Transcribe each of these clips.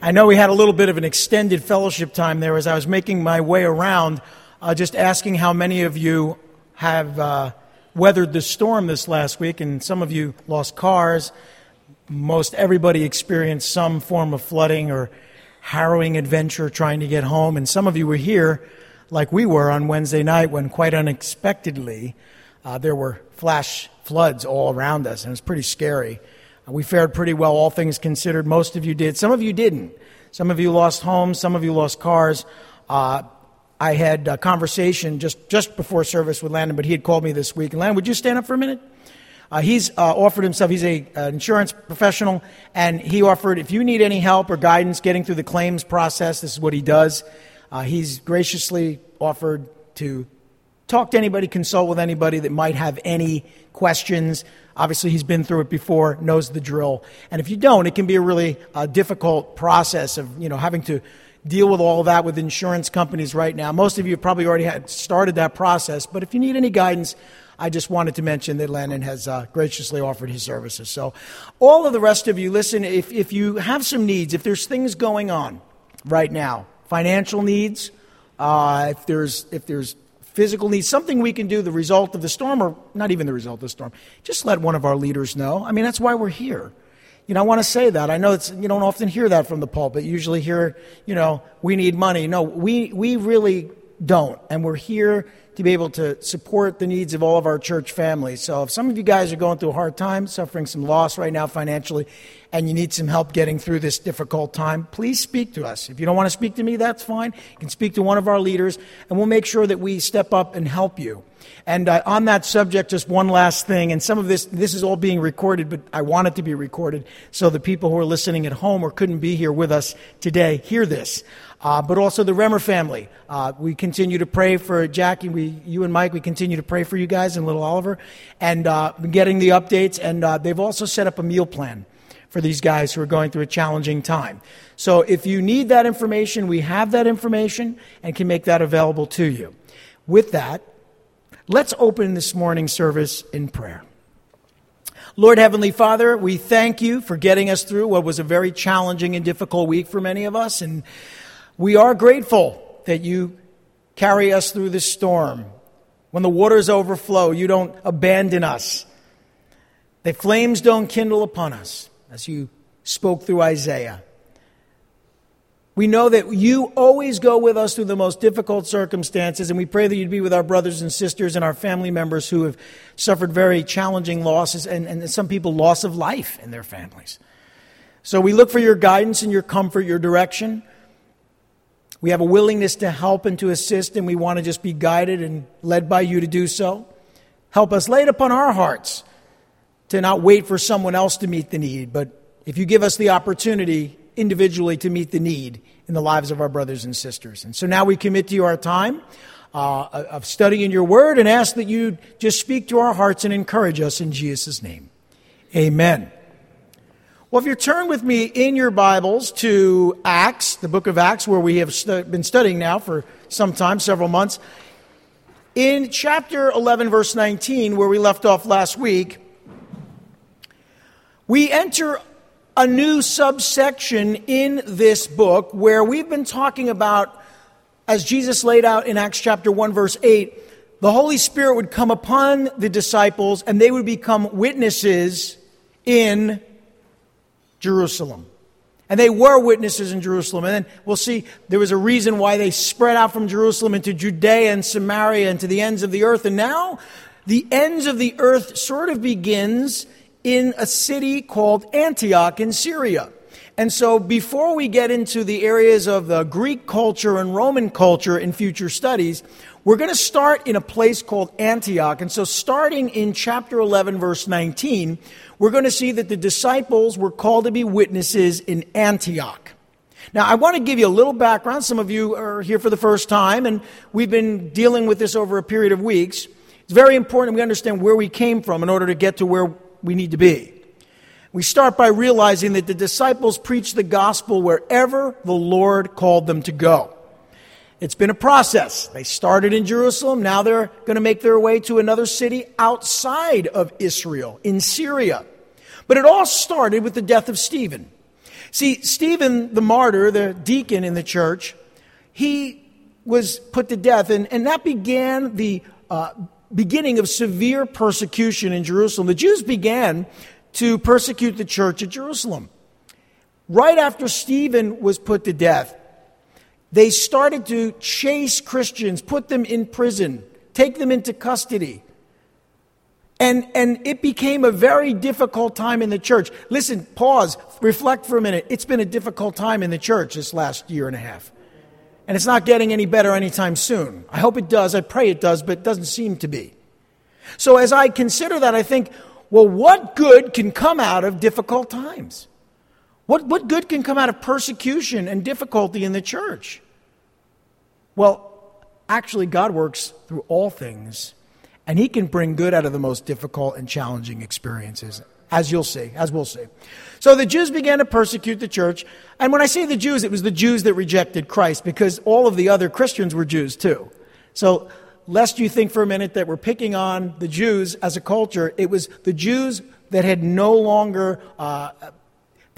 I know we had a little bit of an extended fellowship time there as I was making my way around, uh, just asking how many of you have uh, weathered the storm this last week, and some of you lost cars. Most everybody experienced some form of flooding or harrowing adventure trying to get home, and some of you were here like we were on Wednesday night when, quite unexpectedly, uh, there were flash floods all around us, and it was pretty scary. Uh, we fared pretty well, all things considered. Most of you did. Some of you didn't. Some of you lost homes, some of you lost cars. Uh, I had a conversation just, just before service with Landon, but he had called me this week. And Landon, would you stand up for a minute? Uh, he's uh, offered himself, he's an insurance professional, and he offered if you need any help or guidance getting through the claims process, this is what he does. Uh, he's graciously offered to talk to anybody, consult with anybody that might have any questions. Obviously, he's been through it before, knows the drill. And if you don't, it can be a really uh, difficult process of you know having to deal with all that with insurance companies right now. Most of you probably already had started that process, but if you need any guidance, I just wanted to mention that Landon has uh, graciously offered his services. So, all of the rest of you, listen, if, if you have some needs, if there's things going on right now, financial needs, uh, if, there's, if there's physical needs, something we can do, the result of the storm, or not even the result of the storm, just let one of our leaders know. I mean, that's why we're here. You know, I want to say that. I know it's, you don't often hear that from the pulpit. You usually hear, you know, we need money. No, we, we really don't. And we're here to be able to support the needs of all of our church families. So if some of you guys are going through a hard time, suffering some loss right now financially, and you need some help getting through this difficult time, please speak to us. If you don't want to speak to me, that's fine. You can speak to one of our leaders, and we'll make sure that we step up and help you. And uh, on that subject, just one last thing, and some of this, this is all being recorded, but I want it to be recorded so the people who are listening at home or couldn't be here with us today hear this uh, but also the Remmer family. Uh, we continue to pray for Jackie, we, you and Mike, we continue to pray for you guys and little Oliver, and uh, getting the updates. And uh, they've also set up a meal plan for these guys who are going through a challenging time. So if you need that information, we have that information and can make that available to you. With that, let's open this morning's service in prayer. Lord Heavenly Father, we thank you for getting us through what was a very challenging and difficult week for many of us. And we are grateful that you carry us through the storm. When the waters overflow, you don't abandon us. The flames don't kindle upon us, as you spoke through Isaiah. We know that you always go with us through the most difficult circumstances, and we pray that you'd be with our brothers and sisters and our family members who have suffered very challenging losses, and, and some people, loss of life in their families. So we look for your guidance and your comfort, your direction. We have a willingness to help and to assist, and we want to just be guided and led by you to do so. Help us lay it upon our hearts to not wait for someone else to meet the need, but if you give us the opportunity individually to meet the need in the lives of our brothers and sisters. And so now we commit to you our time uh, of studying your word and ask that you just speak to our hearts and encourage us in Jesus' name. Amen. Well, if you turn with me in your Bibles to Acts, the book of Acts, where we have been studying now for some time, several months, in chapter 11, verse 19, where we left off last week, we enter a new subsection in this book where we've been talking about, as Jesus laid out in Acts chapter 1, verse 8, the Holy Spirit would come upon the disciples and they would become witnesses in Jerusalem. And they were witnesses in Jerusalem. And then we'll see there was a reason why they spread out from Jerusalem into Judea and Samaria and to the ends of the earth. And now the ends of the earth sort of begins in a city called Antioch in Syria. And so before we get into the areas of the Greek culture and Roman culture in future studies, we're going to start in a place called Antioch. And so starting in chapter 11, verse 19, we're going to see that the disciples were called to be witnesses in Antioch. Now, I want to give you a little background. Some of you are here for the first time, and we've been dealing with this over a period of weeks. It's very important we understand where we came from in order to get to where we need to be. We start by realizing that the disciples preached the gospel wherever the Lord called them to go. It's been a process. They started in Jerusalem. Now they're going to make their way to another city outside of Israel, in Syria. But it all started with the death of Stephen. See, Stephen the martyr, the deacon in the church, he was put to death, and, and that began the uh, beginning of severe persecution in Jerusalem. The Jews began to persecute the church at Jerusalem. Right after Stephen was put to death, they started to chase Christians, put them in prison, take them into custody. And, and it became a very difficult time in the church. Listen, pause, reflect for a minute. It's been a difficult time in the church this last year and a half. And it's not getting any better anytime soon. I hope it does. I pray it does, but it doesn't seem to be. So as I consider that, I think, well, what good can come out of difficult times? What, what good can come out of persecution and difficulty in the church? Well, actually, God works through all things and he can bring good out of the most difficult and challenging experiences, as you'll see, as we'll see. So the Jews began to persecute the church. And when I say the Jews, it was the Jews that rejected Christ because all of the other Christians were Jews too. So, lest you think for a minute that we're picking on the Jews as a culture, it was the Jews that had no longer. Uh,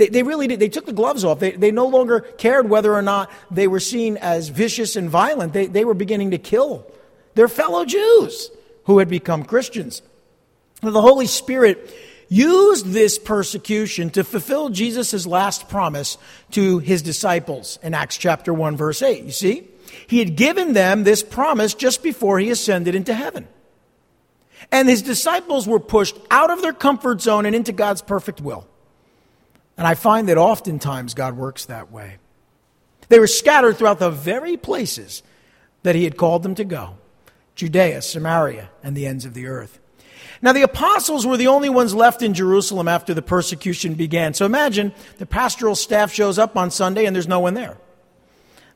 they, they, really did. They took the gloves off. They, they no longer cared whether or not they were seen as vicious and violent. They, they were beginning to kill their fellow Jews who had become Christians. The Holy Spirit used this persecution to fulfill Jesus' last promise to his disciples in Acts chapter 1, verse 8. You see? He had given them this promise just before he ascended into heaven. And his disciples were pushed out of their comfort zone and into God's perfect will. And I find that oftentimes God works that way. They were scattered throughout the very places that he had called them to go. Judea, Samaria, and the ends of the earth. Now, the apostles were the only ones left in Jerusalem after the persecution began. So imagine the pastoral staff shows up on Sunday and there's no one there.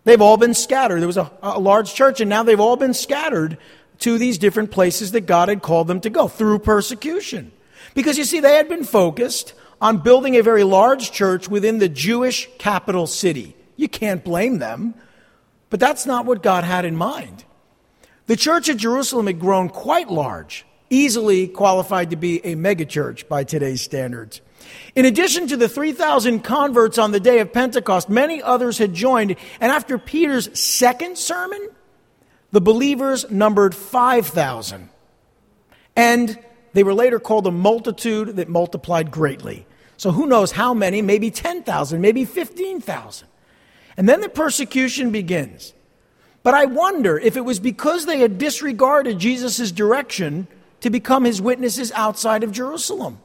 They've all been scattered. There was a, a, large church, and now they've all been scattered to these different places that God had called them to go through persecution. Because you see, they had been focused on building a very large church within the Jewish capital city. You can't blame them, but that's not what God had in mind. The church at Jerusalem had grown quite large, easily qualified to be a megachurch by today's standards. In addition to the 3,000 converts on the day of Pentecost, many others had joined, and after Peter's second sermon, the believers numbered 5,000. And they were later called a multitude that multiplied greatly. So who knows how many, maybe 10,000, maybe 15,000. And then the persecution begins. But I wonder if it was because they had disregarded Jesus' direction to become his witnesses outside of Jerusalem.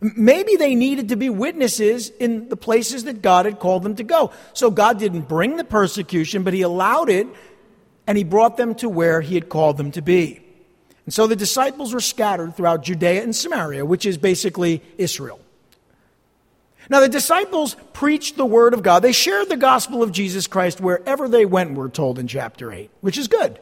Maybe they needed to be witnesses in the places that God had called them to go. So God didn't bring the persecution, but he allowed it and he brought them to where he had called them to be. And so the disciples were scattered throughout Judea and Samaria, which is basically Israel. Now, the disciples preached the word of God. They shared the gospel of Jesus Christ wherever they went, we're told in chapter 8, which is good.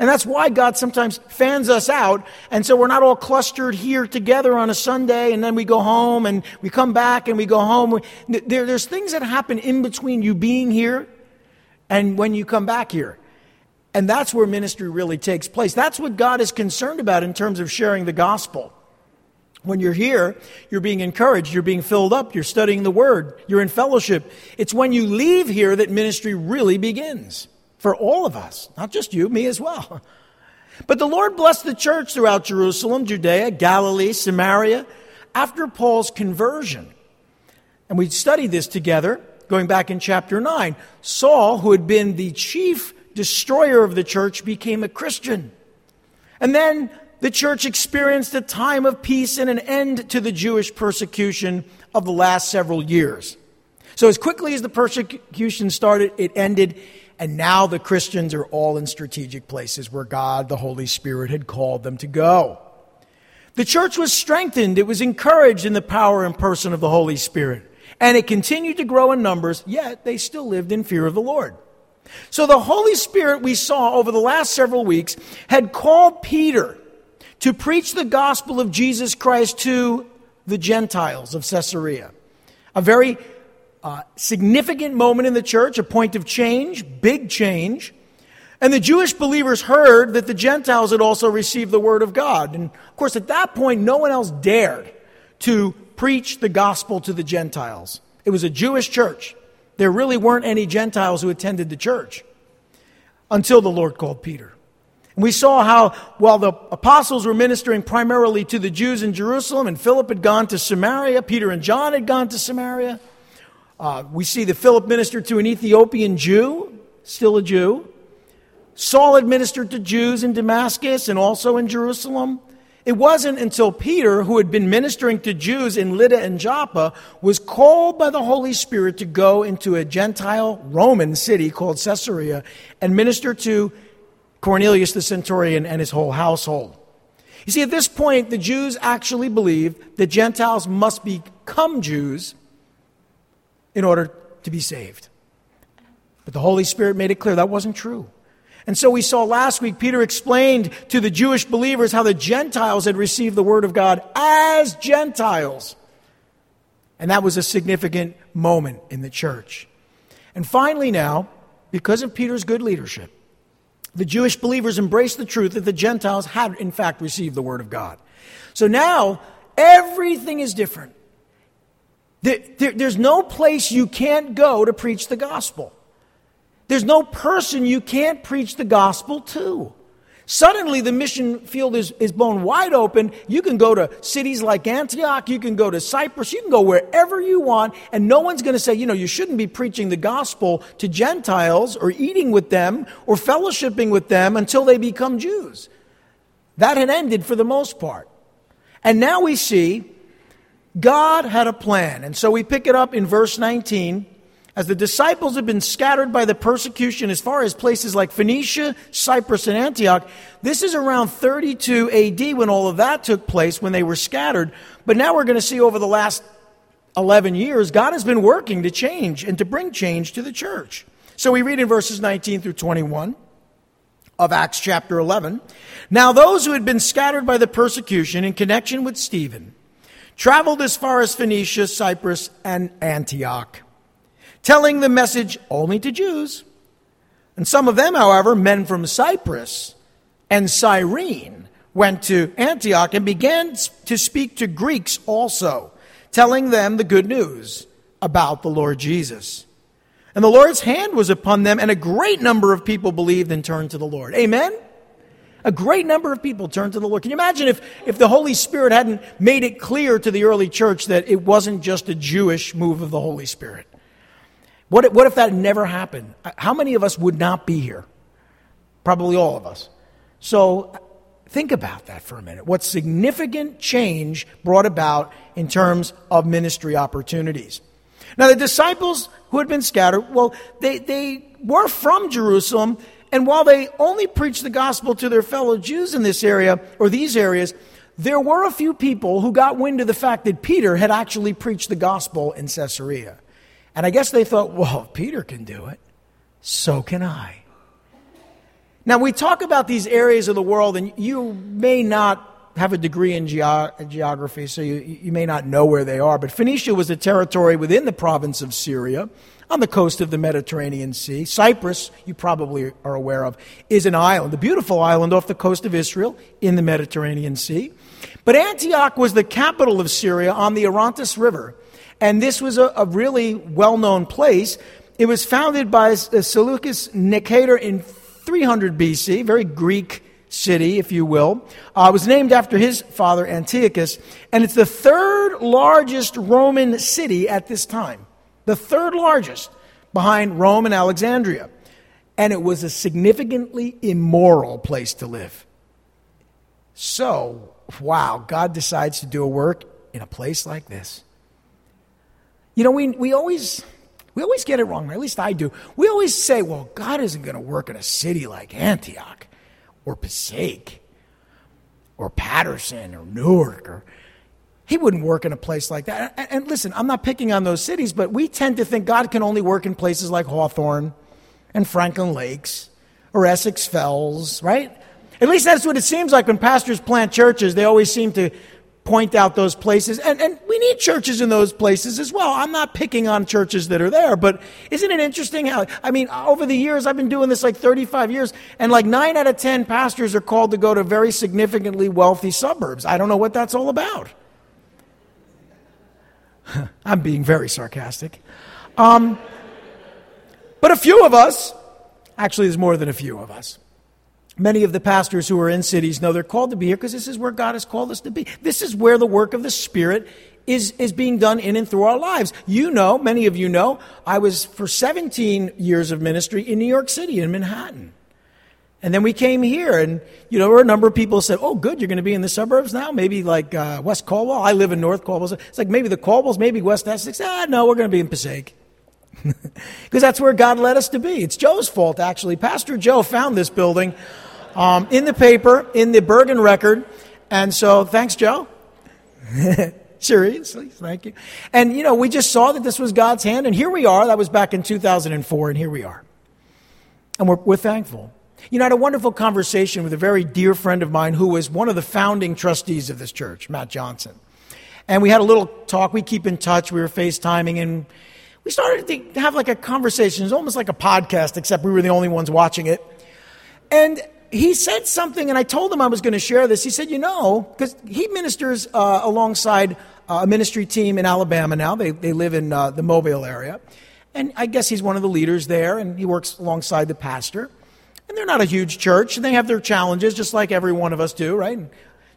And that's why God sometimes fans us out. And so we're not all clustered here together on a Sunday and then we go home and we come back and we go home. There, there's things that happen in between you being here and when you come back here. And that's where ministry really takes place. That's what God is concerned about in terms of sharing the gospel. When you're here, you're being encouraged, you're being filled up, you're studying the Word, you're in fellowship. It's when you leave here that ministry really begins for all of us, not just you, me as well. But the Lord blessed the church throughout Jerusalem, Judea, Galilee, Samaria, after Paul's conversion. And we studied this together going back in chapter 9. Saul, who had been the chief destroyer of the church, became a Christian. And then the church experienced a time of peace and an end to the Jewish persecution of the last several years. So, as quickly as the persecution started, it ended, and now the Christians are all in strategic places where God, the Holy Spirit, had called them to go. The church was strengthened, it was encouraged in the power and person of the Holy Spirit, and it continued to grow in numbers, yet they still lived in fear of the Lord. So, the Holy Spirit we saw over the last several weeks had called Peter to preach the gospel of Jesus Christ to the Gentiles of Caesarea. A very uh, significant moment in the church, a point of change, big change. And the Jewish believers heard that the Gentiles had also received the word of God. And of course, at that point, no one else dared to preach the gospel to the Gentiles. It was a Jewish church. There really weren't any Gentiles who attended the church until the Lord called Peter. We saw how while the apostles were ministering primarily to the Jews in Jerusalem and Philip had gone to Samaria, Peter and John had gone to Samaria. Uh, we see that Philip ministered to an Ethiopian Jew, still a Jew. Saul administered to Jews in Damascus and also in Jerusalem. It wasn't until Peter, who had been ministering to Jews in Lydda and Joppa, was called by the Holy Spirit to go into a Gentile Roman city called Caesarea and minister to Cornelius the centurion and his whole household. You see, at this point, the Jews actually believed that Gentiles must become Jews in order to be saved. But the Holy Spirit made it clear that wasn't true. And so we saw last week, Peter explained to the Jewish believers how the Gentiles had received the Word of God as Gentiles. And that was a significant moment in the church. And finally, now, because of Peter's good leadership, the Jewish believers embraced the truth that the Gentiles had, in fact, received the Word of God. So now, everything is different. there's no place you can't go to preach the gospel. There's no person you can't preach the gospel to. Suddenly, the mission field is, is blown wide open. You can go to cities like Antioch, you can go to Cyprus, you can go wherever you want, and no one's going to say, you know, you shouldn't be preaching the gospel to Gentiles or eating with them or fellowshipping with them until they become Jews. That had ended for the most part. And now we see God had a plan. And so we pick it up in verse 19 as the disciples had been scattered by the persecution as far as places like Phoenicia, Cyprus, and Antioch, this is around 32 AD when all of that took place, when they were scattered. But now we're going to see over the last 11 years, God has been working to change and to bring change to the church. So we read in verses 19 through 21 of Acts chapter 11. Now, those who had been scattered by the persecution in connection with Stephen traveled as far as Phoenicia, Cyprus, and Antioch telling the message only to Jews. And some of them, however, men from Cyprus and Cyrene, went to Antioch and began to speak to Greeks also, telling them the good news about the Lord Jesus. And the Lord's hand was upon them, and a great number of people believed and turned to the Lord. Amen? A great number of people turned to the Lord. Can you imagine if, if the Holy Spirit hadn't made it clear to the early church that it wasn't just a Jewish move of the Holy Spirit? What if, what if that never happened? Uh, how many of us would not be here? Probably all of us. So uh, think about that for a minute. What significant change brought about in terms of ministry opportunities? Now, the disciples who had been scattered, well, they, they were from Jerusalem, and while they only preached the gospel to their fellow Jews in this area, or these areas, there were a few people who got wind of the fact that Peter had actually preached the gospel in Caesarea. And I guess they thought, well, Peter can do it, so can I. Now, we talk about these areas of the world, and you may not have a degree in ge- geography, so you, you may not know where they are. But Phoenicia was a territory within the province of Syria on the coast of the Mediterranean Sea. Cyprus, you probably are aware of, is an island, a beautiful island off the coast of Israel in the Mediterranean Sea. But Antioch was the capital of Syria on the Orontes River. And this was a, a really well known place. It was founded by Seleucus Nicator in 300 BC, very Greek city, if you will. Uh, it was named after his father, Antiochus, and it's the third largest Roman city at this time. The third largest, behind Rome and Alexandria. And it was a significantly immoral place to live. So, wow, God decides to do a work in a place like this. You know, we, we always we always get it wrong, or at least I do. We always say, well, God isn't going to work in a city like Antioch or Passaic or Paterson or Newark or he wouldn't work in a place like that. And, and listen, I'm not picking on those cities, but we tend to think God can only work in places like Hawthorne and Franklin Lakes or Essex Fells, right? At least that's what it seems like when pastors plant churches. They always seem to point out those places. And, and we need churches in those places as well. I'm not picking on churches that are there, but isn't it interesting how, I mean, over the years, I've been doing this like 35 years, and like nine out of 10 pastors are called to go to very significantly wealthy suburbs. I don't know what that's all about. I'm being very sarcastic. Um, but a few of us, actually, there's more than a few of us. Many of the pastors who are in cities know they're called to be here because this is where God has called us to be. This is where the work of the Spirit is, is being done in and through our lives. You know, many of you know, I was for 17 years of ministry in New York City, in Manhattan. And then we came here, and you know, there were a number of people said, "Oh, good, you're going to be in the suburbs now. Maybe like uh, West Caldwell. I live in North Caldwell. It's like maybe the Caldwells, maybe West Essex. Ah, no, we're going to be in Passaic because that's where God led us to be. It's Joe's fault, actually. Pastor Joe found this building um, in the paper, in the Bergen Record, and so thanks, Joe. Seriously, thank you. And you know, we just saw that this was God's hand, and here we are. That was back in 2004, and here we are, and we're, we're thankful. You know, I had a wonderful conversation with a very dear friend of mine who was one of the founding trustees of this church, Matt Johnson. And we had a little talk. We keep in touch. We were FaceTiming and we started to have like a conversation. It was almost like a podcast, except we were the only ones watching it. And he said something, and I told him I was going to share this. He said, You know, because he ministers uh, alongside uh, a ministry team in Alabama now. They, they live in uh, the Mobile area. And I guess he's one of the leaders there, and he works alongside the pastor. And they're not a huge church, and they have their challenges, just like every one of us do, right? And,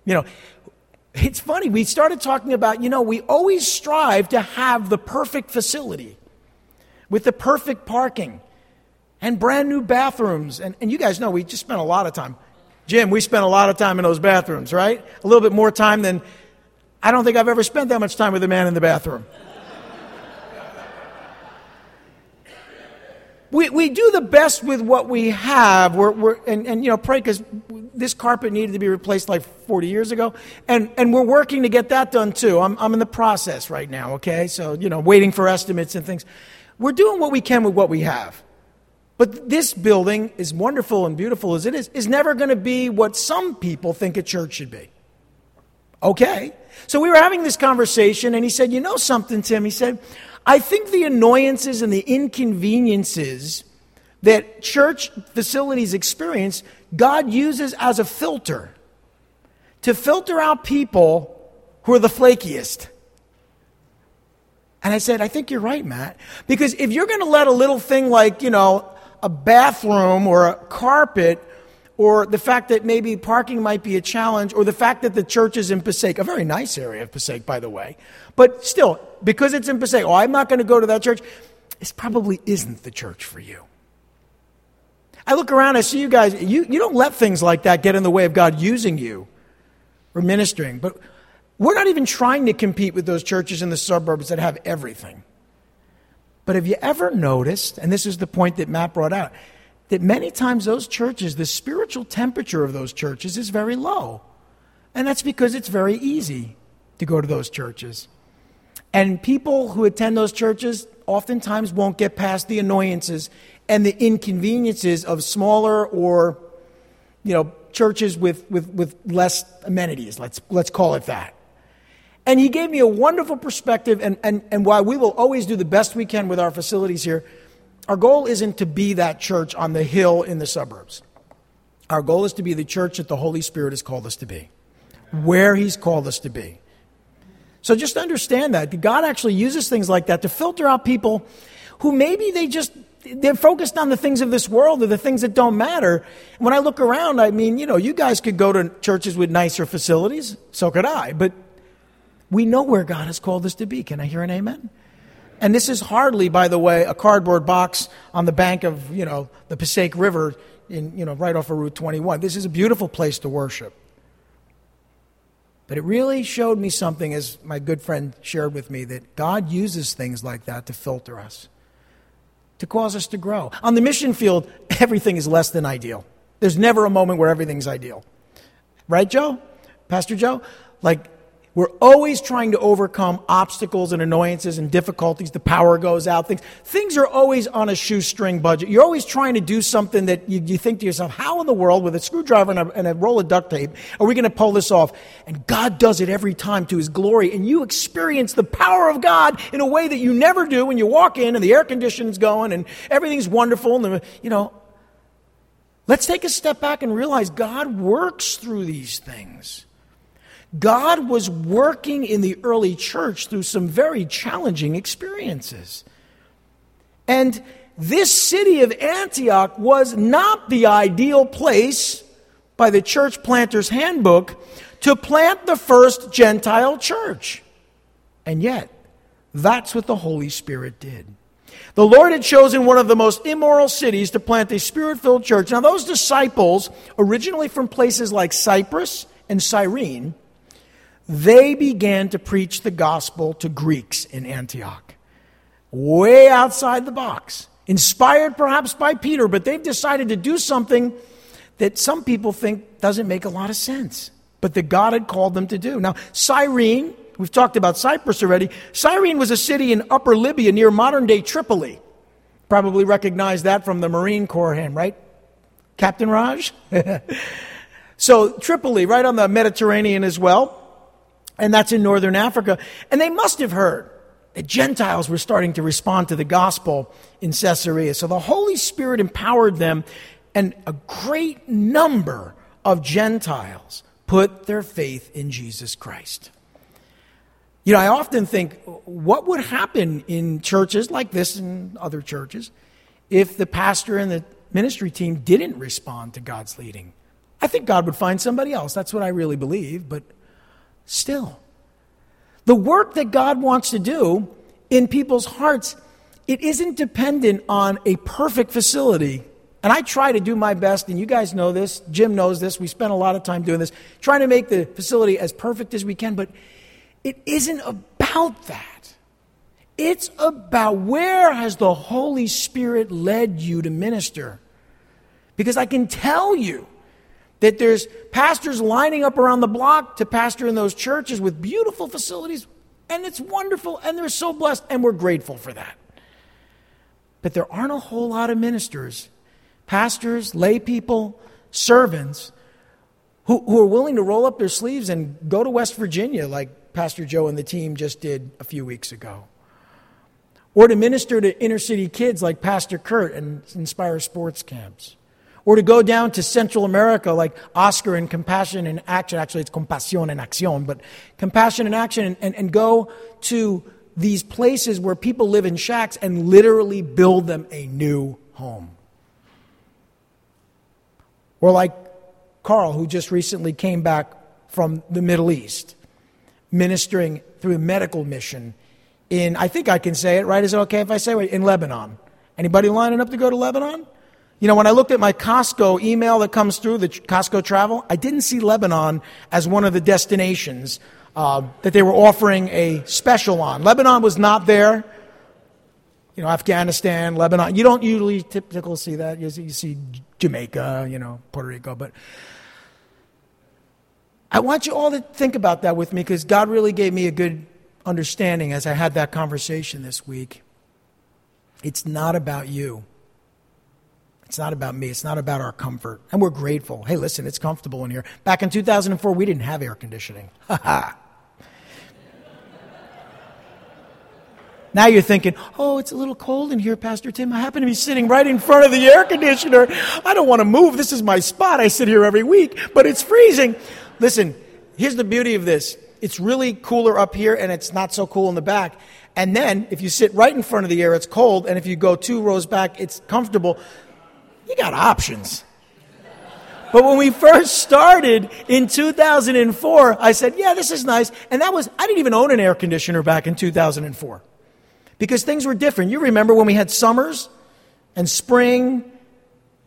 You know, it's funny, we started talking about, you know, we always strive to have the perfect facility with the perfect parking and brand new bathrooms. And, and you guys know we just spent a lot of time. Jim, we spent a lot of time in those bathrooms, right? A little bit more time than I don't think I've ever spent that much time with a man in the bathroom. we, we do the best with what we have. We're, we're, and, and, you know, pray because this carpet needed to be replaced like 40 years ago. And, and we're working to get that done too. I'm, I'm in the process right now, okay? So, you know, waiting for estimates and things. We're doing what we can with what we have. But this building, as wonderful and beautiful as it is, is never going to be what some people think a church should be. Okay? So we were having this conversation, and he said, You know something, Tim? He said, I think the annoyances and the inconveniences that church facilities experience, God uses as a filter to filter out people who are the flakiest. And I said, I think you're right, Matt. Because if you're going to let a little thing like, you know, a bathroom or a carpet or the fact that maybe parking might be a challenge, or the fact that the church is in Passaic, a very nice area of Passaic, by the way. But still, because it's in Passaic, oh, I'm not going to go to that church. This probably isn't the church for you. I look around, I see you guys, you, you don't let things like that get in the way of God using you or ministering. But we're not even trying to compete with those churches in the suburbs that have everything. But have you ever noticed, and this is the point that Matt brought out, that many times those churches, the spiritual temperature of those churches is very low. And that's because it's very easy to go to those churches. And people who attend those churches oftentimes won't get past the annoyances and the inconveniences of smaller or, you know, churches with, with, with less amenities. Let's, let's call it that. And he gave me a wonderful perspective, and, and, and while we will always do the best we can with our facilities here, our goal isn't to be that church on the hill in the suburbs. Our goal is to be the church that the Holy Spirit has called us to be, where He's called us to be. So just understand that. God actually uses things like that to filter out people who maybe they just they're focused on the things of this world or the things that don't matter. When I look around, I mean, you know, you guys could go to churches with nicer facilities, so could I, but we know where God has called us to be. Can I hear an amen? And this is hardly, by the way, a cardboard box on the bank of, you know, the Passaic River in, you know, right off of Route 21. This is a beautiful place to worship. But it really showed me something, as my good friend shared with me, that God uses things like that to filter us, to cause us to grow. On the mission field, everything is less than ideal. There's never a moment where everything's ideal. Right, Joe? Pastor Joe? Like, we're always trying to overcome obstacles and annoyances and difficulties. The power goes out. Things, things are always on a shoestring budget. You're always trying to do something that you, you think to yourself, how in the world, with a screwdriver and a, and a roll of duct tape, are we going to pull this off? And God does it every time to His glory. And you experience the power of God in a way that you never do when you walk in and the air conditioning's going and everything's wonderful. And, the, you know, let's take a step back and realize God works through these things. God was working in the early church through some very challenging experiences. And this city of Antioch was not the ideal place by the church planter's handbook to plant the first Gentile church. And yet, that's what the Holy Spirit did. The Lord had chosen one of the most immoral cities to plant a spirit filled church. Now, those disciples, originally from places like Cyprus and Cyrene, they began to preach the gospel to Greeks in Antioch. Way outside the box. Inspired perhaps by Peter, but they've decided to do something that some people think doesn't make a lot of sense, but that God had called them to do. Now, Cyrene, we've talked about Cyprus already. Cyrene was a city in upper Libya near modern day Tripoli. Probably recognize that from the Marine Corps hymn, right? Captain Raj? so, Tripoli, right on the Mediterranean as well and that's in northern Africa. And they must have heard that Gentiles were starting to respond to the gospel in Caesarea. So the Holy Spirit empowered them, and a great number of Gentiles put their faith in Jesus Christ. You know, I often think, what would happen in churches like this and other churches if the pastor and the ministry team didn't respond to God's leading? I think God would find somebody else. That's what I really believe, but still. The work that God wants to do in people's hearts, it isn't dependent on a perfect facility. And I try to do my best, and you guys know this, Jim knows this, we spend a lot of time doing this, trying to make the facility as perfect as we can, but it isn't about that. It's about where has the Holy Spirit led you to minister? Because I can tell you that there's pastors lining up around the block to pastor in those churches with beautiful facilities, and it's wonderful, and they're so blessed, and we're grateful for that. But there aren't a whole lot of ministers, pastors, lay people, servants, who, who are willing to roll up their sleeves and go to West Virginia like Pastor Joe and the team just did a few weeks ago. Or to minister to inner city kids like Pastor Kurt and Inspire Sports Camps or to go down to Central America like Oscar and Compassion and Action. Actually, it's Compasión and Acción, but Compassion and Action and, and, and go to these places where people live in shacks and literally build them a new home. Or like Carl, who just recently came back from the Middle East, ministering through a medical mission in, I think I can say it, right? Is it okay if I say it? In Lebanon. Anybody lining up to go to Lebanon? You know, when I looked at my Costco email that comes through, the Costco travel, I didn't see Lebanon as one of the destinations uh, that they were offering a special on. Lebanon was not there. You know, Afghanistan, Lebanon. You don't usually typically see that. You see, you see Jamaica, you know, Puerto Rico. But I want you all to think about that with me because God really gave me a good understanding as I had that conversation this week. It's not about you. It's not about me. It's not about our comfort. And we're grateful. Hey, listen, it's comfortable in here. Back in 2004, we didn't have air conditioning. Ha ha. Now you're thinking, oh, it's a little cold in here, Pastor Tim. I happen to be sitting right in front of the air conditioner. I don't want to move. This is my spot. I sit here every week, but it's freezing. Listen, here's the beauty of this it's really cooler up here, and it's not so cool in the back. And then, if you sit right in front of the air, it's cold. And if you go two rows back, it's comfortable you got options. But when we first started in 2004, I said, yeah, this is nice. And that was, I didn't even own an air conditioner back in 2004 because things were different. You remember when we had summers and spring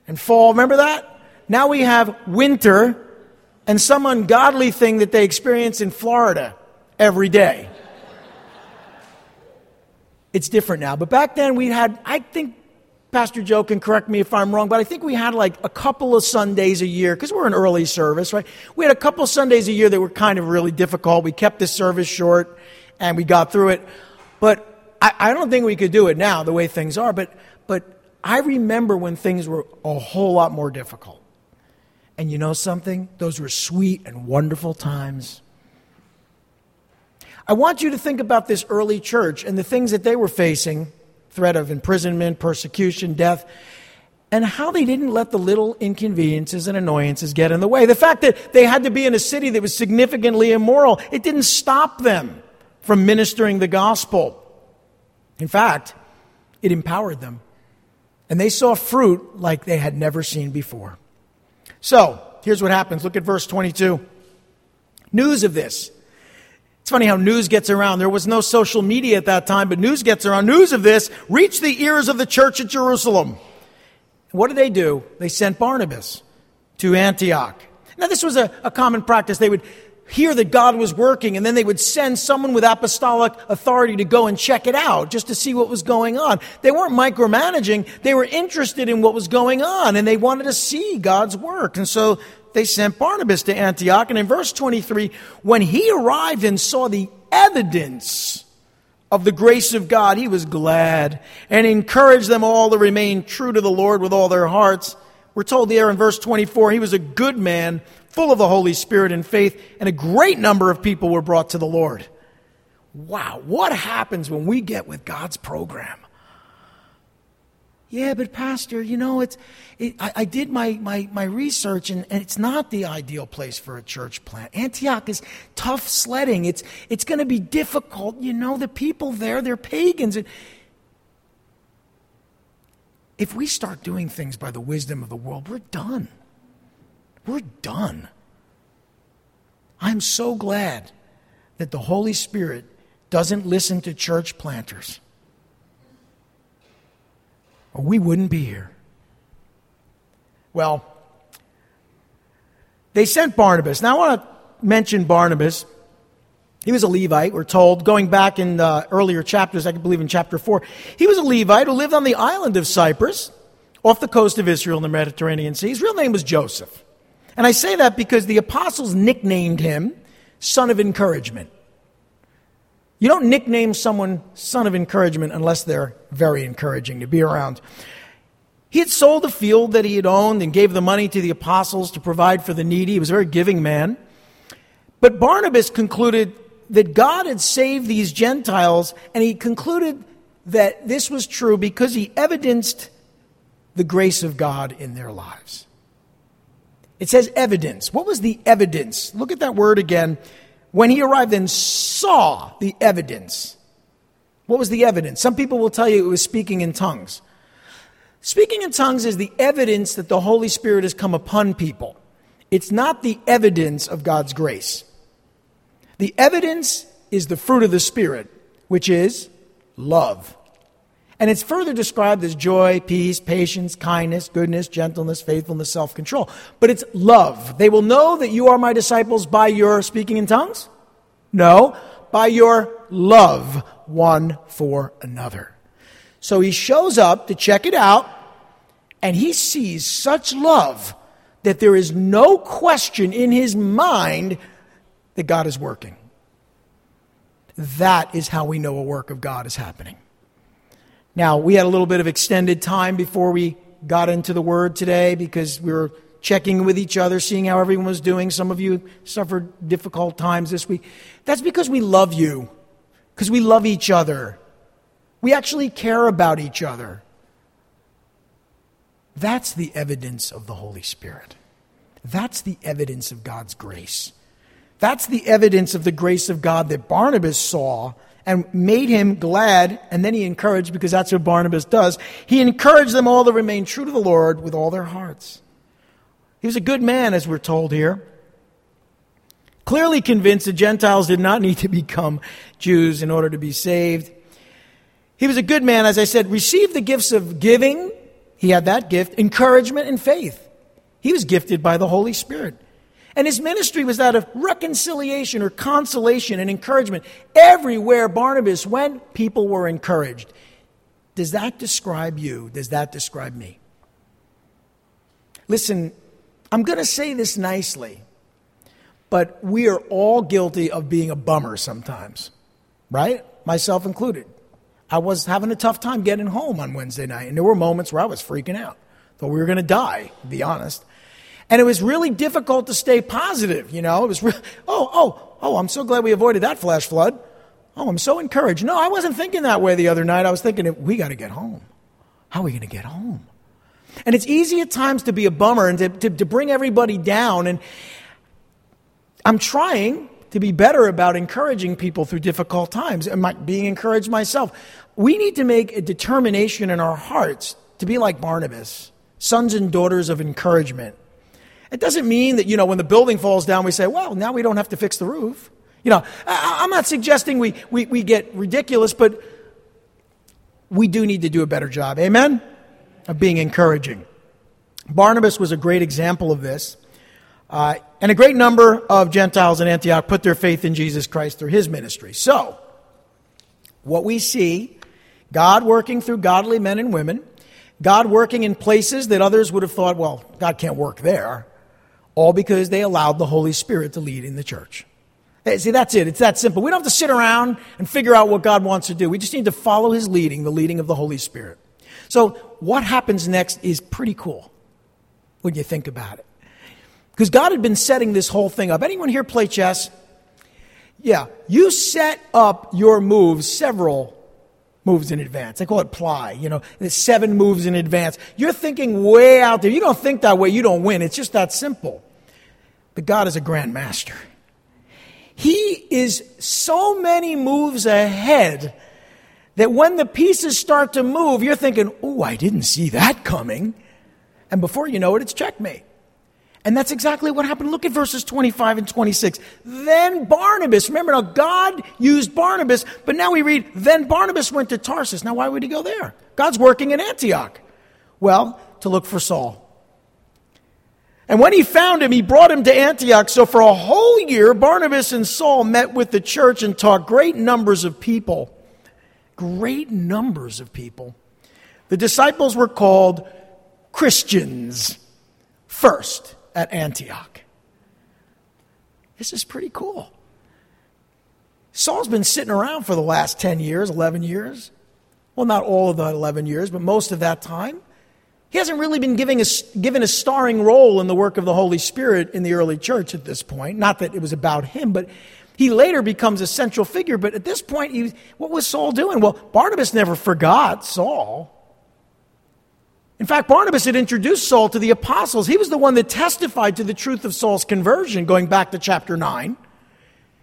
and fall? Remember that? Now we have winter and some ungodly thing that they experience in Florida every day. It's different now. But back then we had, I think, Pastor Joe can correct me if I'm wrong, but I think we had like a couple of Sundays a year, because we're an early service, right? We had a couple Sundays a year that were kind of really difficult. We kept the service short and we got through it. But I, I don't think we could do it now the way things are, but, but I remember when things were a whole lot more difficult. And you know something? Those were sweet and wonderful times. I want you to think about this early church and the things that they were facing threat of imprisonment, persecution, death. and how they didn't let the little inconveniences and annoyances get in the way. The fact that they had to be in a city that was significantly immoral, it didn't stop them from ministering the gospel. In fact, it empowered them. And they saw fruit like they had never seen before. So, here's what happens. Look at verse 22. News of this. It's funny how news gets around. There was no social media at that time, but news gets around. News of this reached the ears of the church at Jerusalem. What did they do? They sent Barnabas to Antioch. Now, this was a, a common practice. They would hear that God was working, and then they would send someone with apostolic authority to go and check it out just to see what was going on. They weren't micromanaging, they were interested in what was going on, and they wanted to see God's work. And so they sent Barnabas to Antioch. And in verse 23, when he arrived and saw the evidence of the grace of God, he was glad and encouraged them all to remain true to the Lord with all their hearts. We're told there in verse 24, he was a good man, full of the Holy Spirit and faith, and a great number of people were brought to the Lord. Wow, what happens when we get with God's program? Yeah, but Pastor, you know, it's, it, I, I, did my, my, my research and, and it's not the ideal place for a church plant. Antioch is tough sledding. It's, it's going to be difficult. You know, the people there, they're pagans. And if we start doing things by the wisdom of the world, we're done. We're done. I'm so glad that the Holy Spirit doesn't listen to church planters or we wouldn't be here. Well, they sent Barnabas. Now, I want to mention Barnabas. He was a Levite, we're told, going back in the earlier chapters, I can believe in chapter 4. He was a Levite who lived on the island of Cyprus, off the coast of Israel in the Mediterranean Sea. His real name was Joseph. And I say that because the apostles nicknamed him Son of Encouragement. You don't nickname someone son of encouragement unless they're very encouraging to be around. He had sold a field that he had owned and gave the money to the apostles to provide for the needy. He was a very giving man. But Barnabas concluded that God had saved these Gentiles, and he concluded that this was true because he evidenced the grace of God in their lives. It says evidence. What was the evidence? Look at that word again when he arrived and saw the evidence. What was the evidence? Some people will tell you it was speaking in tongues. Speaking in tongues is the evidence that the Holy Spirit has come upon people. It's not the evidence of God's grace. The evidence is the fruit of the Spirit, which is love. And it's further described as joy, peace, patience, kindness, goodness, gentleness, faithfulness, self control. But it's love. They will know that you are my disciples by your speaking in tongues? No, by your love one for another. So he shows up to check it out, and he sees such love that there is no question in his mind that God is working. That is how we know a work of God is happening. Now, we had a little bit of extended time before we got into the Word today because we were checking with each other, seeing how everyone was doing. Some of you suffered difficult times this week. That's because we love you, because we love each other. We actually care about each other. That's the evidence of the Holy Spirit. That's the evidence of God's grace. That's the evidence of the grace of God that Barnabas saw and made him glad, and then he encouraged, because that's what Barnabas does. He encouraged them all to remain true to the Lord with all their hearts. He was a good man, as we're told here. Clearly convinced the Gentiles did not need to become Jews in order to be saved. He was a good man, as I said, received the gifts of giving. He had that gift, encouragement, and faith. He was gifted by the Holy Spirit. And his ministry was that of reconciliation or consolation and encouragement. Everywhere Barnabas went, people were encouraged. Does that describe you? Does that describe me? Listen, I'm going to say this nicely, but we are all guilty of being a bummer sometimes, right? Myself included. I was having a tough time getting home on Wednesday night, and there were moments where I was freaking out. Thought we were going to die, to be honest. And it was really difficult to stay positive, you know. It was, re- oh, oh, oh, I'm so glad we avoided that flash flood. Oh, I'm so encouraged. No, I wasn't thinking that way the other night. I was thinking, we got to get home. How are we going to get home? And it's easy at times to be a bummer and to, to, to bring everybody down. And I'm trying to be better about encouraging people through difficult times and being encouraged myself. We need to make a determination in our hearts to be like Barnabas, sons and daughters of encouragement. It doesn't mean that, you know, when the building falls down, we say, well, now we don't have to fix the roof. You know, I, am not suggesting we, we, we get ridiculous, but we do need to do a better job. Amen? Of being encouraging. Barnabas was a great example of this. Uh, and a great number of Gentiles in Antioch put their faith in Jesus Christ through his ministry. So, what we see God working through godly men and women, God working in places that others would have thought, well, God can't work there, all because they allowed the Holy Spirit to lead in the church. See, that's it. It's that simple. We don't have to sit around and figure out what God wants to do. We just need to follow His leading, the leading of the Holy Spirit. So, what happens next is pretty cool when you think about it. Because God had been setting this whole thing up. Anyone here play chess? Yeah, you set up your moves several moves in advance. I call it ply, you know, seven moves in advance. You're thinking way out there. You don't think that way, you don't win. It's just that simple. But God is a grand master. He is so many moves ahead that when the pieces start to move, you're thinking, oh, I didn't see that coming. And before you know it, it's checkmate. And that's exactly what happened. Look at verses 25 and 26. Then Barnabas, remember now, God used Barnabas, but now we read, then Barnabas went to Tarsus. Now, why would he go there? God's working in Antioch. Well, to look for Saul. And when he found him, he brought him to Antioch. So for a whole year, Barnabas and Saul met with the church and taught great numbers of people. Great numbers of people. The disciples were called Christians first at Antioch. This is pretty cool. Saul's been sitting around for the last 10 years, 11 years. Well, not all of the 11 years, but most of that time. He hasn't really been giving a, given a starring role in the work of the Holy Spirit in the early church at this point. Not that it was about him, but he later becomes a central figure. But at this point, he, what was Saul doing? Well, Barnabas never forgot Saul. In fact, Barnabas had introduced Saul to the apostles. He was the one that testified to the truth of Saul's conversion, going back to chapter 9.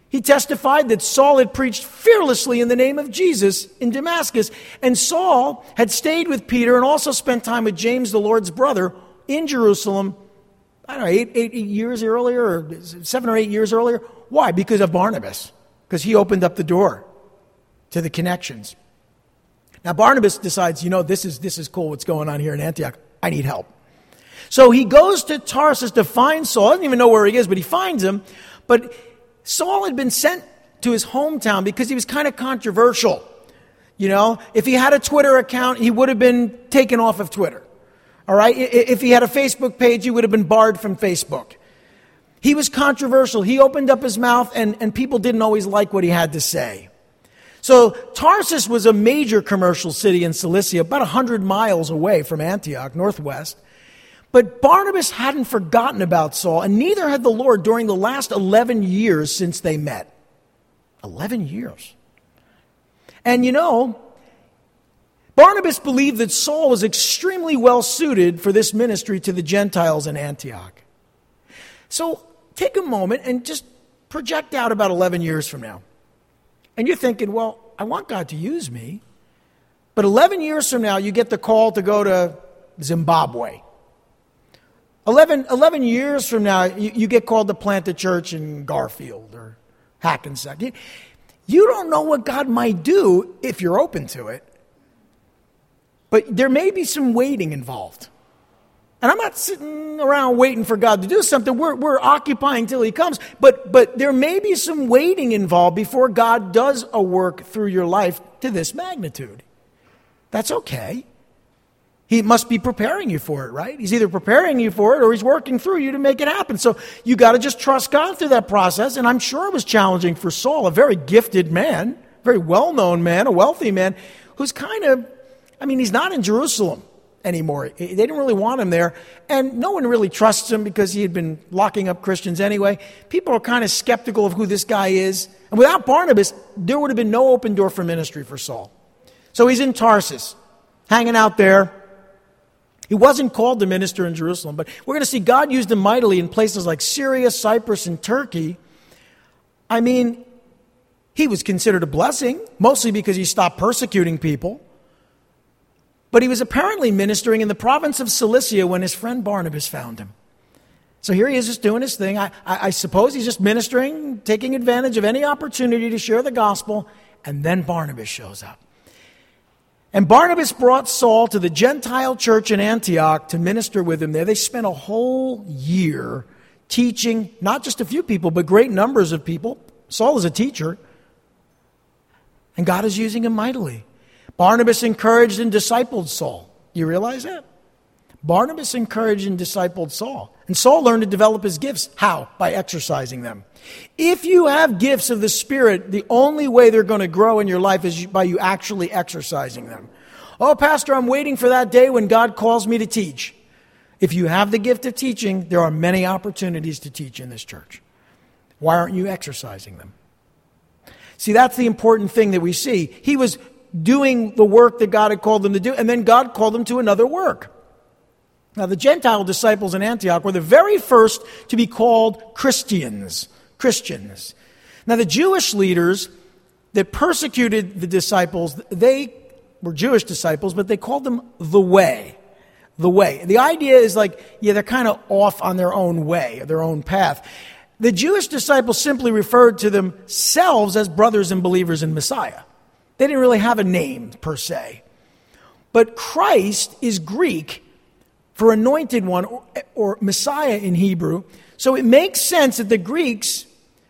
He testified that Saul had preached fearlessly in the name of Jesus in Damascus, and Saul had stayed with Peter and also spent time with James, the Lord's brother, in Jerusalem, I don't know, eight, years earlier, or seven or eight years earlier. Why? Because of Barnabas, because he opened up the door to the connections. Now, Barnabas decides, you know, this is, this is cool what's going on here in Antioch. I need help. So he goes to Tarsus to find Saul. I don't even know where he is, but he finds him. But Saul had been sent to his hometown because he was kind of controversial. You know, if he had a Twitter account, he would have been taken off of Twitter. All right? If he had a Facebook page, he would have been barred from Facebook. He was controversial. He opened up his mouth, and, and people didn't always like what he had to say. So Tarsus was a major commercial city in Cilicia, about 100 miles away from Antioch, northwest. But Barnabas hadn't forgotten about Saul, and neither had the Lord during the last 11 years since they met. 11 years. And you know, Barnabas believed that Saul was extremely well suited for this ministry to the Gentiles in Antioch. So take a moment and just project out about 11 years from now. And you're thinking, well, I want God to use me. But 11 years from now, you get the call to go to Zimbabwe. 11, 11 years from now, you, you, get called to plant a church in Garfield or Hackensack. You, you don't know what God might do if you're open to it. But there may be some waiting involved. And I'm not sitting around waiting for God to do something. We're, we're occupying till He comes. But, but there may be some waiting involved before God does a work through your life to this magnitude. That's okay. He must be preparing you for it, right? He's either preparing you for it or he's working through you to make it happen. So you got to just trust God through that process. And I'm sure it was challenging for Saul, a very gifted man, very well known man, a wealthy man, who's kind of, I mean, he's not in Jerusalem anymore. They didn't really want him there. And no one really trusts him because he had been locking up Christians anyway. People are kind of skeptical of who this guy is. And without Barnabas, there would have been no open door for ministry for Saul. So he's in Tarsus, hanging out there. He wasn't called to minister in Jerusalem, but we're going to see God used him mightily in places like Syria, Cyprus, and Turkey. I mean, he was considered a blessing, mostly because he stopped persecuting people. But he was apparently ministering in the province of Cilicia when his friend Barnabas found him. So here he is just doing his thing. I, I, I, suppose he's just ministering, taking advantage of any opportunity to share the gospel, and then Barnabas shows up. And Barnabas brought Saul to the Gentile church in Antioch to minister with him there. They spent a whole year teaching not just a few people, but great numbers of people. Saul is a teacher. And God is using him mightily. Barnabas encouraged and discipled Saul. You realize that? Barnabas encouraged and discipled Saul. And Saul learned to develop his gifts. How? By exercising them. If you have gifts of the Spirit, the only way they're going to grow in your life is by you actually exercising them. Oh, Pastor, I'm waiting for that day when God calls me to teach. If you have the gift of teaching, there are many opportunities to teach in this church. Why aren't you exercising them? See, that's the important thing that we see. He was doing the work that God had called them to do, and then God called them to another work. Now, the Gentile disciples in Antioch were the very first to be called Christians. Christians. Now, the Jewish leaders that persecuted the disciples, they were Jewish disciples, but they called them the way. The way. The idea is like, yeah, they're kind of off on their own way, their own path. The Jewish disciples simply referred to themselves as brothers and believers in Messiah. They didn't really have a name per se. But Christ is Greek for anointed one or, or Messiah in Hebrew. So it makes sense that the Greeks,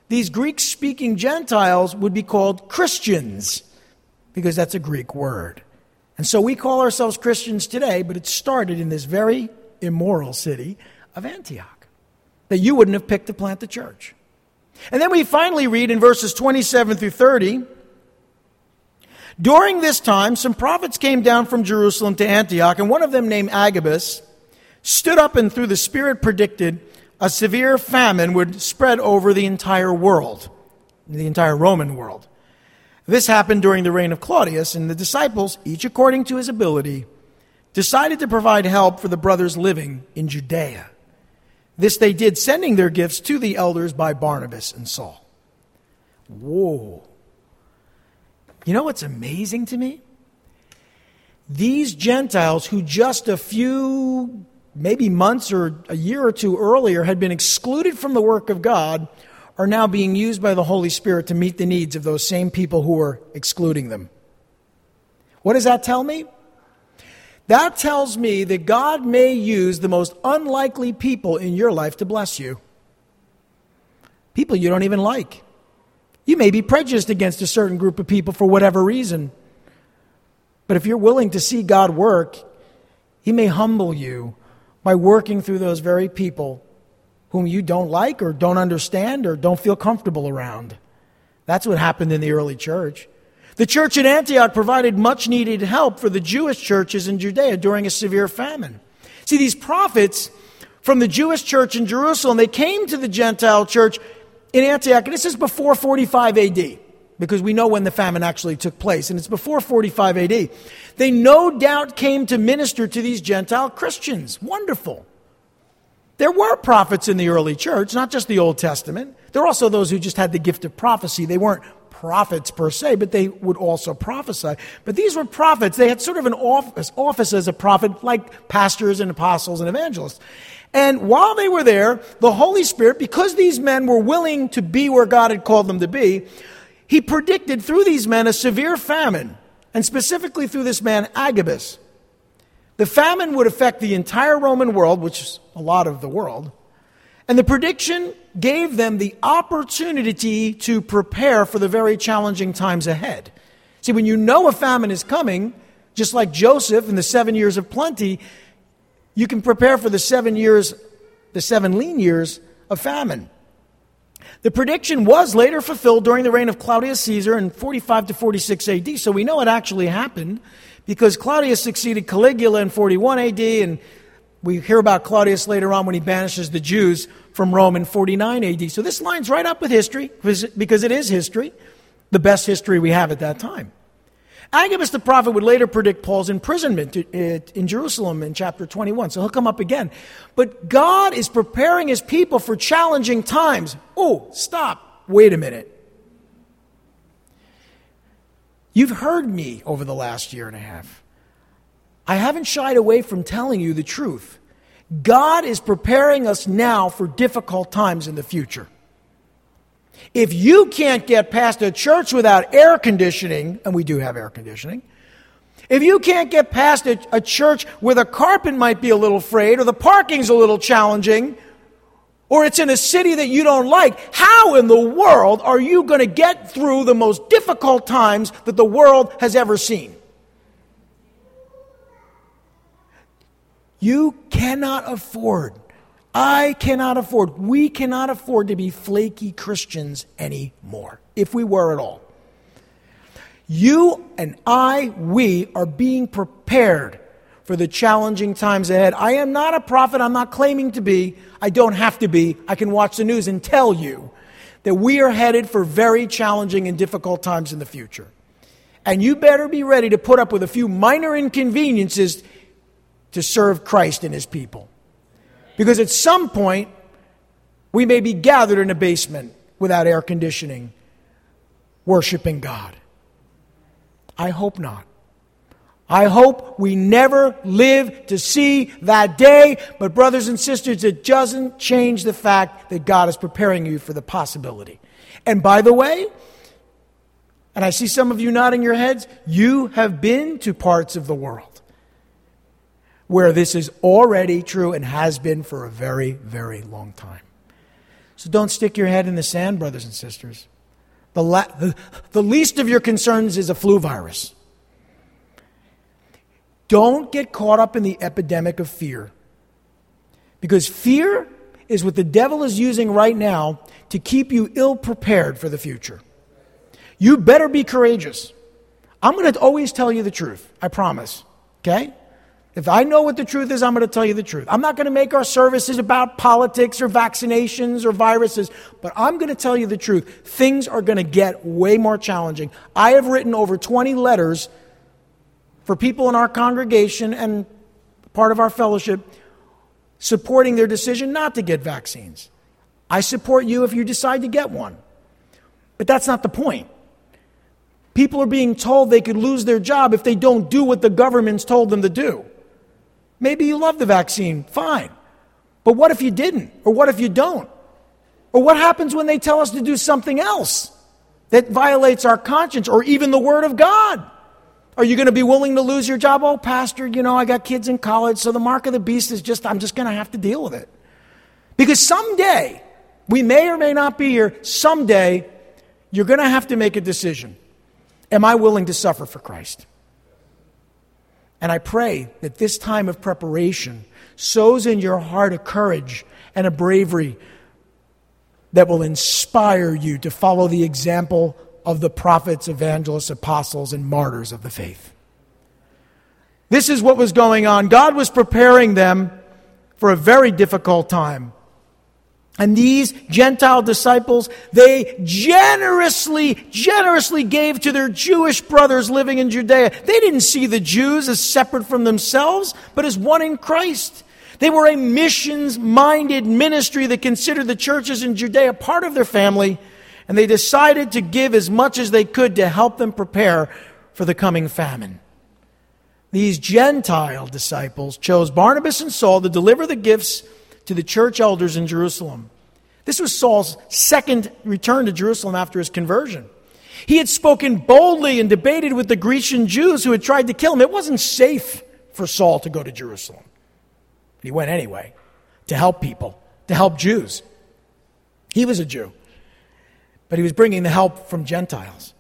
these Greek speaking Gentiles, would be called Christians because that's a Greek word. And so we call ourselves Christians today, but it started in this very immoral city of Antioch that you wouldn't have picked to plant the church. And then we finally read in verses 27 through 30 during this time, some prophets came down from Jerusalem to Antioch, and one of them, named Agabus, stood up and through the Spirit predicted a severe famine would spread over the entire world, the entire Roman world. This happened during the reign of Claudius, and the disciples, each according to his ability, decided to provide help for the brothers living in Judea. This they did, sending their gifts to the elders by Barnabas and Saul. Whoa. You know what's amazing to me? These Gentiles who just a few, maybe months or a year or two earlier had been excluded from the work of God are now being used by the Holy Spirit to meet the needs of those same people who were excluding them. What does that tell me? That tells me that God may use the most unlikely people in your life to bless you. People you don't even like. You may be prejudiced against a certain group of people for whatever reason. But if you're willing to see God work, He may humble you by working through those very people whom you don't like or don't understand or don't feel comfortable around. That's what happened in the early church. The church at Antioch provided much needed help for the Jewish churches in Judea during a severe famine. See, these prophets from the Jewish church in Jerusalem, they came to the Gentile church in Antioch, and this is before 45 AD, because we know when the famine actually took place, and it's before 45 AD. They no doubt came to minister to these Gentile Christians. Wonderful. There were prophets in the early church, not just the Old Testament. There were also those who just had the gift of prophecy. They weren't prophets per se, but they would also prophesy. But these were prophets. They had sort of an office, office as a prophet, like pastors and apostles and evangelists. And while they were there, the Holy Spirit, because these men were willing to be where God had called them to be, he predicted through these men a severe famine, and specifically through this man, Agabus. The famine would affect the entire Roman world, which is a lot of the world. And the prediction gave them the opportunity to prepare for the very challenging times ahead. See, when you know a famine is coming, just like Joseph in the seven years of plenty, you can prepare for the seven years, the seven lean years of famine. The prediction was later fulfilled during the reign of Claudius Caesar in 45 to 46 AD, so we know it actually happened because Claudius succeeded Caligula in 41 AD, and we hear about Claudius later on when he banishes the Jews from Rome in 49 AD. So this lines right up with history because it is history, the best history we have at that time. Agabus the prophet would later predict Paul's imprisonment uh, in Jerusalem in chapter 21, so he'll come up again. But God is preparing his people for challenging times. Oh, stop. Wait a minute. You've heard me over the last year and a half. I haven't shied away from telling you the truth. God is preparing us now for difficult times in the future. If you can't get past a church without air conditioning, and we do have air conditioning, if you can't get past a, a, church where the carpet might be a little frayed or the parking's a little challenging, or it's in a city that you don't like, how in the world are you going to get through the most difficult times that the world has ever seen? You cannot afford I cannot afford, we cannot afford to be flaky Christians anymore, if we were at all. You and I, we are being prepared for the challenging times ahead. I am not a prophet, I'm not claiming to be, I don't have to be. I can watch the news and tell you that we are headed for very challenging and difficult times in the future. And you better be ready to put up with a few minor inconveniences to serve Christ and his people. Because at some point, we may be gathered in a basement without air conditioning, worshiping God. I hope not. I hope we never live to see that day. But, brothers and sisters, it doesn't change the fact that God is preparing you for the possibility. And by the way, and I see some of you nodding your heads, you have been to parts of the world where this is already true and has been for a very, very long time. So don't stick your head in the sand, brothers and sisters. The, la- the least of your concerns is a flu virus. Don't get caught up in the epidemic of fear. Because fear is what the devil is using right now to keep you ill prepared for the future. You better be courageous. I'm going to always tell you the truth. I promise. Okay? If I know what the truth is, I'm going to tell you the truth. I'm not going to make our services about politics or vaccinations or viruses, but I'm going to tell you the truth. Things are going to get way more challenging. I have written over 20 letters for people in our congregation and part of our fellowship supporting their decision not to get vaccines. I support you if you decide to get one. But that's not the point. People are being told they could lose their job if they don't do what the government's told them to do. Maybe you love the vaccine, fine. But what if you didn't? Or what if you don't? Or what happens when they tell us to do something else that violates our conscience or even the Word of God? Are you going to be willing to lose your job? Oh, Pastor, you know, I got kids in college, so the mark of the beast is just, I'm just going to have to deal with it. Because someday, we may or may not be here, someday, you're going to have to make a decision. Am I willing to suffer for Christ? And I pray that this time of preparation sows in your heart a courage and a bravery that will inspire you to follow the example of the prophets, evangelists, apostles, and martyrs of the faith. This is what was going on. God was preparing them for a very difficult time. And these Gentile disciples, they generously, generously gave to their Jewish brothers living in Judea. They didn't see the Jews as separate from themselves, but as one in Christ. They were a missions minded ministry that considered the churches in Judea part of their family, and they decided to give as much as they could to help them prepare for the coming famine. These Gentile disciples chose Barnabas and Saul to deliver the gifts to the church elders in Jerusalem. This was Saul's second return to Jerusalem after his conversion. He had spoken boldly and debated with the Grecian Jews who had tried to kill him. It wasn't safe for Saul to go to Jerusalem. He went anyway to help people, to help Jews. He was a Jew, but he was bringing the help from Gentiles.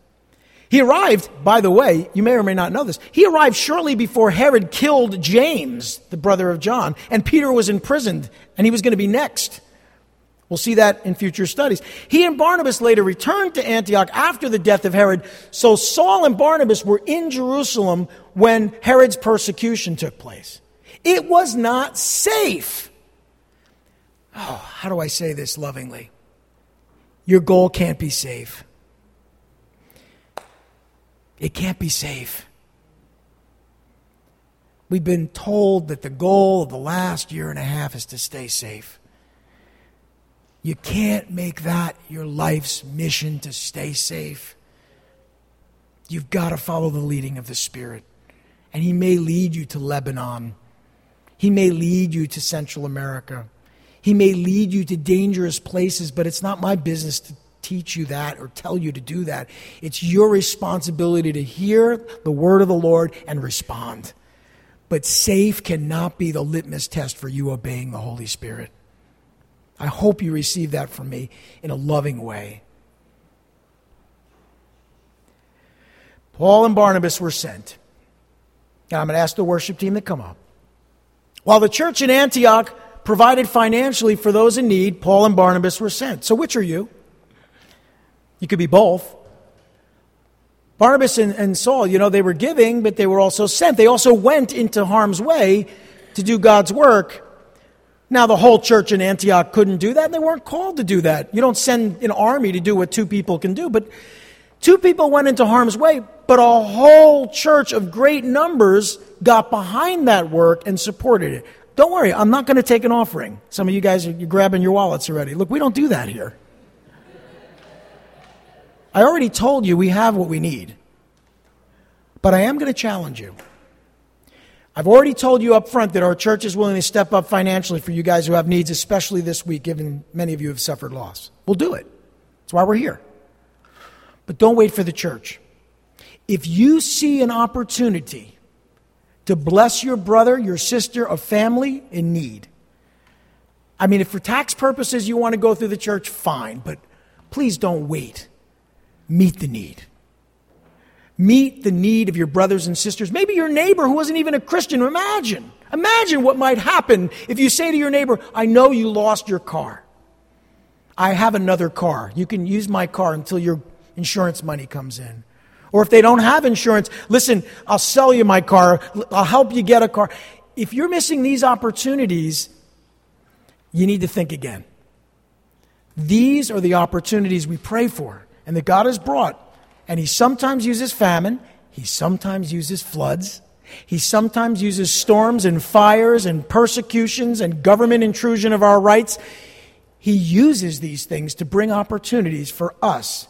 He arrived, by the way, you may or may not know this, he arrived shortly before Herod killed James, the brother of John, and Peter was imprisoned, and he was going to be next. We'll see that in future studies. He and Barnabas later returned to Antioch after the death of Herod. So Saul and Barnabas were in Jerusalem when Herod's persecution took place. It was not safe. Oh, how do I say this lovingly? Your goal can't be safe. It can't be safe. We've been told that the goal of the last year and a half is to stay safe. You can't make that your life's mission to stay safe. You've got to follow the leading of the Spirit. And He may lead you to Lebanon. He may lead you to Central America. He may lead you to dangerous places, but it's not my business to teach you that or tell you to do that. It's your responsibility to hear the word of the Lord and respond. But safe cannot be the litmus test for you obeying the Holy Spirit. I hope you receive that from me in a loving way. Paul and Barnabas were sent. I'm going to ask the worship team to come up. While the church in Antioch provided financially for those in need, Paul and Barnabas were sent. So, which are you? You could be both. Barnabas and, and, Saul, you know, they were giving, but they were also sent. They also went into harm's way to do God's work. Now, the whole church in Antioch couldn't do that, and they weren't called to do that. You don't send an army to do what two people can do, but two people went into harm's way, but a whole church of great numbers got behind that work and supported it. Don't worry, I'm not going to take an offering. Some of you guys are grabbing your wallets already. Look, we don't do that here. I already told you we have what we need. But I am going to challenge you. I've already told you up front that our church is willing to step up financially for you guys who have needs, especially this week, given many of you have suffered loss. We'll do it. That's why we're here. But don't wait for the church. If you see an opportunity to bless your brother, your sister, a family in need, I mean, if for tax purposes you want to go through the church, fine, but please don't wait meet the need. Meet the need of your brothers and sisters. Maybe your neighbor who wasn't even a Christian. Imagine. Imagine what might happen if you say to your neighbor, I know you lost your car. I have another car. You can use my car until your insurance money comes in. Or if they don't have insurance, listen, I'll sell you my car. I'll help you get a car. If you're missing these opportunities, you need to think again. These are the opportunities we pray for and that God has brought. And He sometimes uses famine, He sometimes uses floods, He sometimes uses storms and fires and persecutions and government intrusion of our rights. He uses these things to bring opportunities for us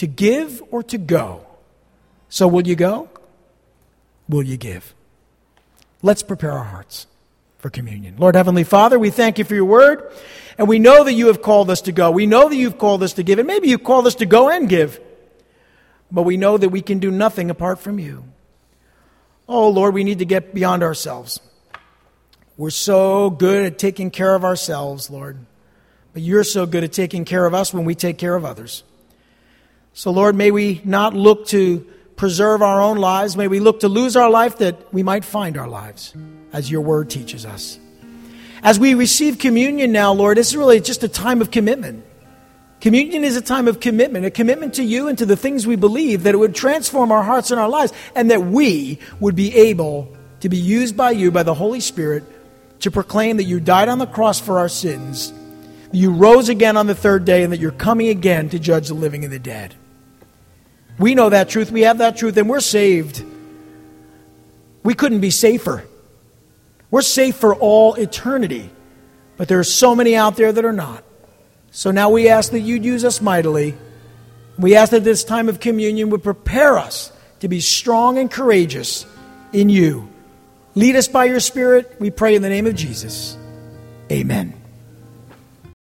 to give or to go. So, will you go? Will you give? Let's prepare our hearts for communion. Lord Heavenly Father, we thank you for your word. And we know that you have called us to go. We know that you've called us to give. And maybe you've called us to go and give. But we know that we can do nothing apart from you. Oh, Lord, we need to get beyond ourselves. We're so good at taking care of ourselves, Lord. But you're so good at taking care of us when we take care of others. So, Lord, may we not look to preserve our own lives. May we look to lose our life that we might find our lives, as your word teaches us. As we receive communion now, Lord, this is really just a time of commitment. Communion is a time of commitment, a commitment to you and to the things we believe, that it would transform our hearts and our lives, and that we would be able to be used by you, by the Holy Spirit, to proclaim that you died on the cross for our sins, that you rose again on the third day, and that you're coming again to judge the living and the dead. We know that truth, we have that truth, and we're saved. We couldn't be safer. We're safe for all eternity. But there are so many out there that are not. So now we ask that you'd use us mightily. We ask that this time of communion would prepare us to be strong and courageous in you. Lead us by your Spirit, we pray in the name of Jesus. Amen.